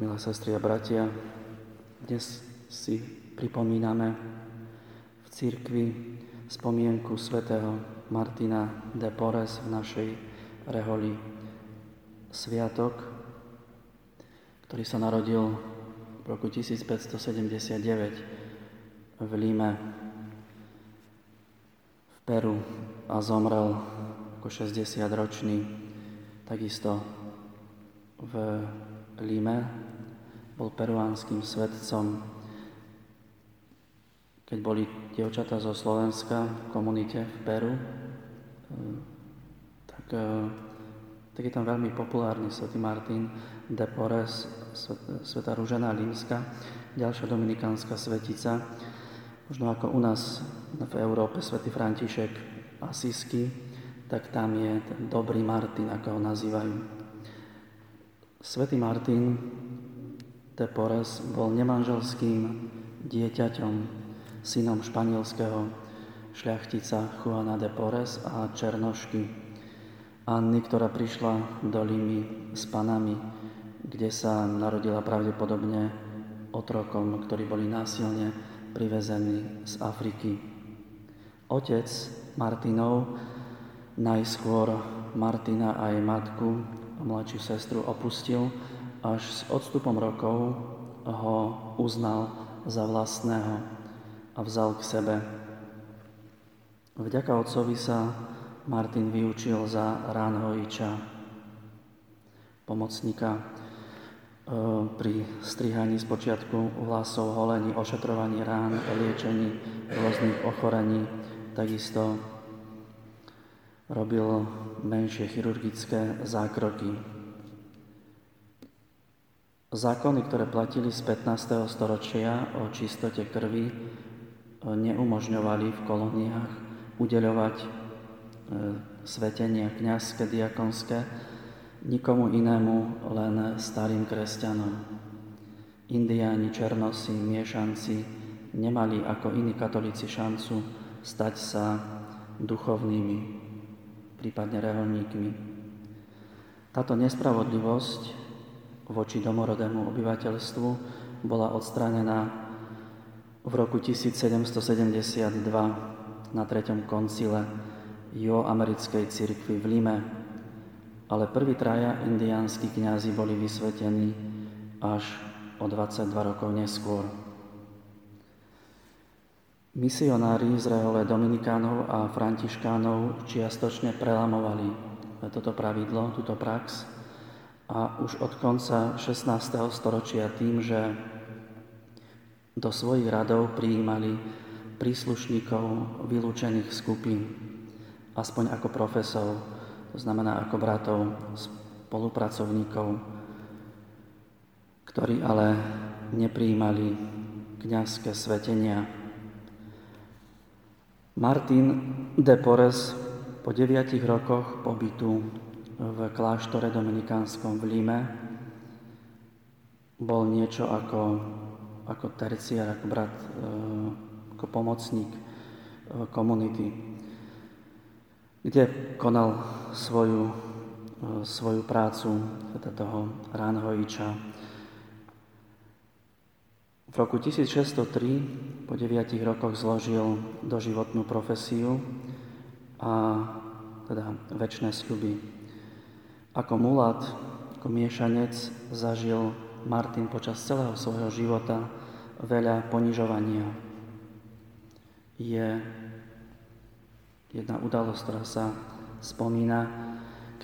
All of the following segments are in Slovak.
Milé sestry a bratia, dnes si pripomíname v církvi spomienku svätého Martina de Porres v našej reholi Sviatok, ktorý sa narodil v roku 1579 v Líme v Peru a zomrel ako 60-ročný takisto v Líme bol peruánskym svetcom. Keď boli dievčatá zo Slovenska v komunite v Peru, eh, tak, eh, tak je tam veľmi populárny svätý Martin de Porres, sveta Rúžena Límska, ďalšia dominikánska svetica, možno ako u nás v Európe svätý František Asisky, tak tam je ten dobrý Martin, ako ho nazývajú. Svetý Martin de Porres bol nemanželským dieťaťom, synom španielského šľachtica Juana de Porres a Černošky, Anny, ktorá prišla do Limy s panami, kde sa narodila pravdepodobne otrokom, ktorí boli násilne privezení z Afriky. Otec Martinov najskôr Martina a jej matku, mladšiu sestru, opustil až s odstupom rokov ho uznal za vlastného a vzal k sebe. Vďaka otcovi sa Martin vyučil za ránhojiča, pomocníka e, pri strihaní z počiatku vlasov, holení, ošetrovaní rán, liečení rôznych ochorení. Takisto robil menšie chirurgické zákroky. Zákony, ktoré platili z 15. storočia o čistote krvi, e, neumožňovali v kolóniách udeľovať e, svetenia kniazské, diakonské nikomu inému, len starým kresťanom. Indiáni, černosi, miešanci nemali ako iní katolíci šancu stať sa duchovnými, prípadne reholníkmi. Táto nespravodlivosť voči domorodému obyvateľstvu bola odstránená v roku 1772 na treťom koncile Joamerickej cirkvi v Lime, ale prví traja indiánsky kňazi boli vysvetení až o 22 rokov neskôr. Misionári rehole Dominikánov a Františkánov čiastočne prelamovali toto pravidlo, túto prax a už od konca 16. storočia tým, že do svojich radov prijímali príslušníkov vylúčených skupín, aspoň ako profesov, to znamená ako bratov, spolupracovníkov, ktorí ale neprijímali kniazské svetenia. Martin de Porres po deviatich rokoch pobytu v kláštore dominikánskom v Líme bol niečo ako, ako terciár, ako brat, e, ako pomocník e, komunity, kde konal svoju, e, svoju prácu teda toho ránhojiča. V roku 1603 po deviatich rokoch zložil doživotnú profesiu a teda väčšie sľuby ako mulat, ako miešanec zažil Martin počas celého svojho života veľa ponižovania. Je jedna udalosť, ktorá sa spomína,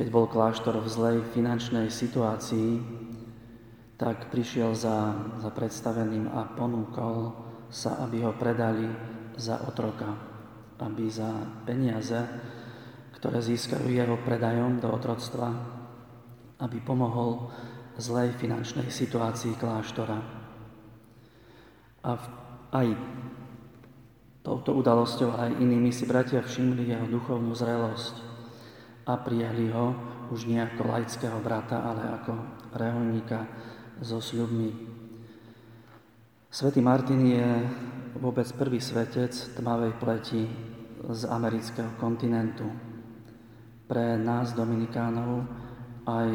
keď bol kláštor v zlej finančnej situácii, tak prišiel za, za predstaveným a ponúkol sa, aby ho predali za otroka, aby za peniaze, ktoré získajú jeho predajom do otroctva, aby pomohol zlej finančnej situácii kláštora. A v, aj touto udalosťou, aj inými si bratia všimli jeho duchovnú zrelosť a prijali ho už nie ako laického brata, ale ako reholníka so sľubmi. Svetý Martin je vôbec prvý svetec tmavej pleti z amerického kontinentu. Pre nás, Dominikánov, aj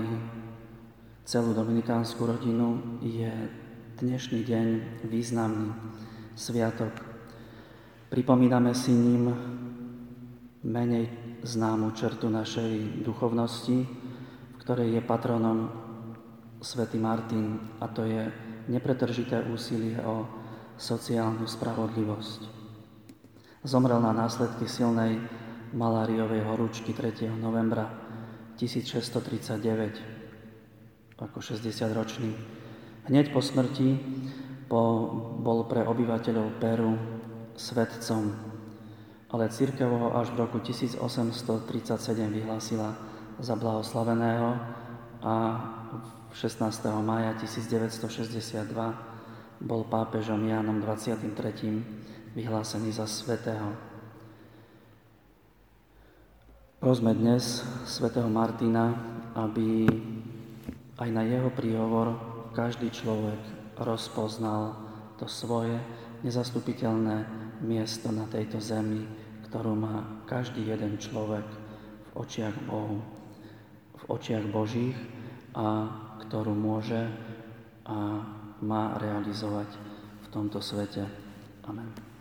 celú dominikánsku rodinu, je dnešný deň významný sviatok. Pripomíname si ním menej známu čertu našej duchovnosti, v ktorej je patronom svätý Martin, a to je nepretržité úsilie o sociálnu spravodlivosť. Zomrel na následky silnej maláriovej horúčky 3. novembra 1639 ako 60-ročný. Hneď po smrti po, bol pre obyvateľov Peru svetcom, ale církev ho až v roku 1837 vyhlásila za blahoslaveného a 16. maja 1962 bol pápežom Jánom 23. vyhlásený za svetého. Prosme dnes svätého Martina, aby aj na jeho príhovor každý človek rozpoznal to svoje nezastupiteľné miesto na tejto zemi, ktorú má každý jeden človek v očiach Bohu, v očiach Božích a ktorú môže a má realizovať v tomto svete. Amen.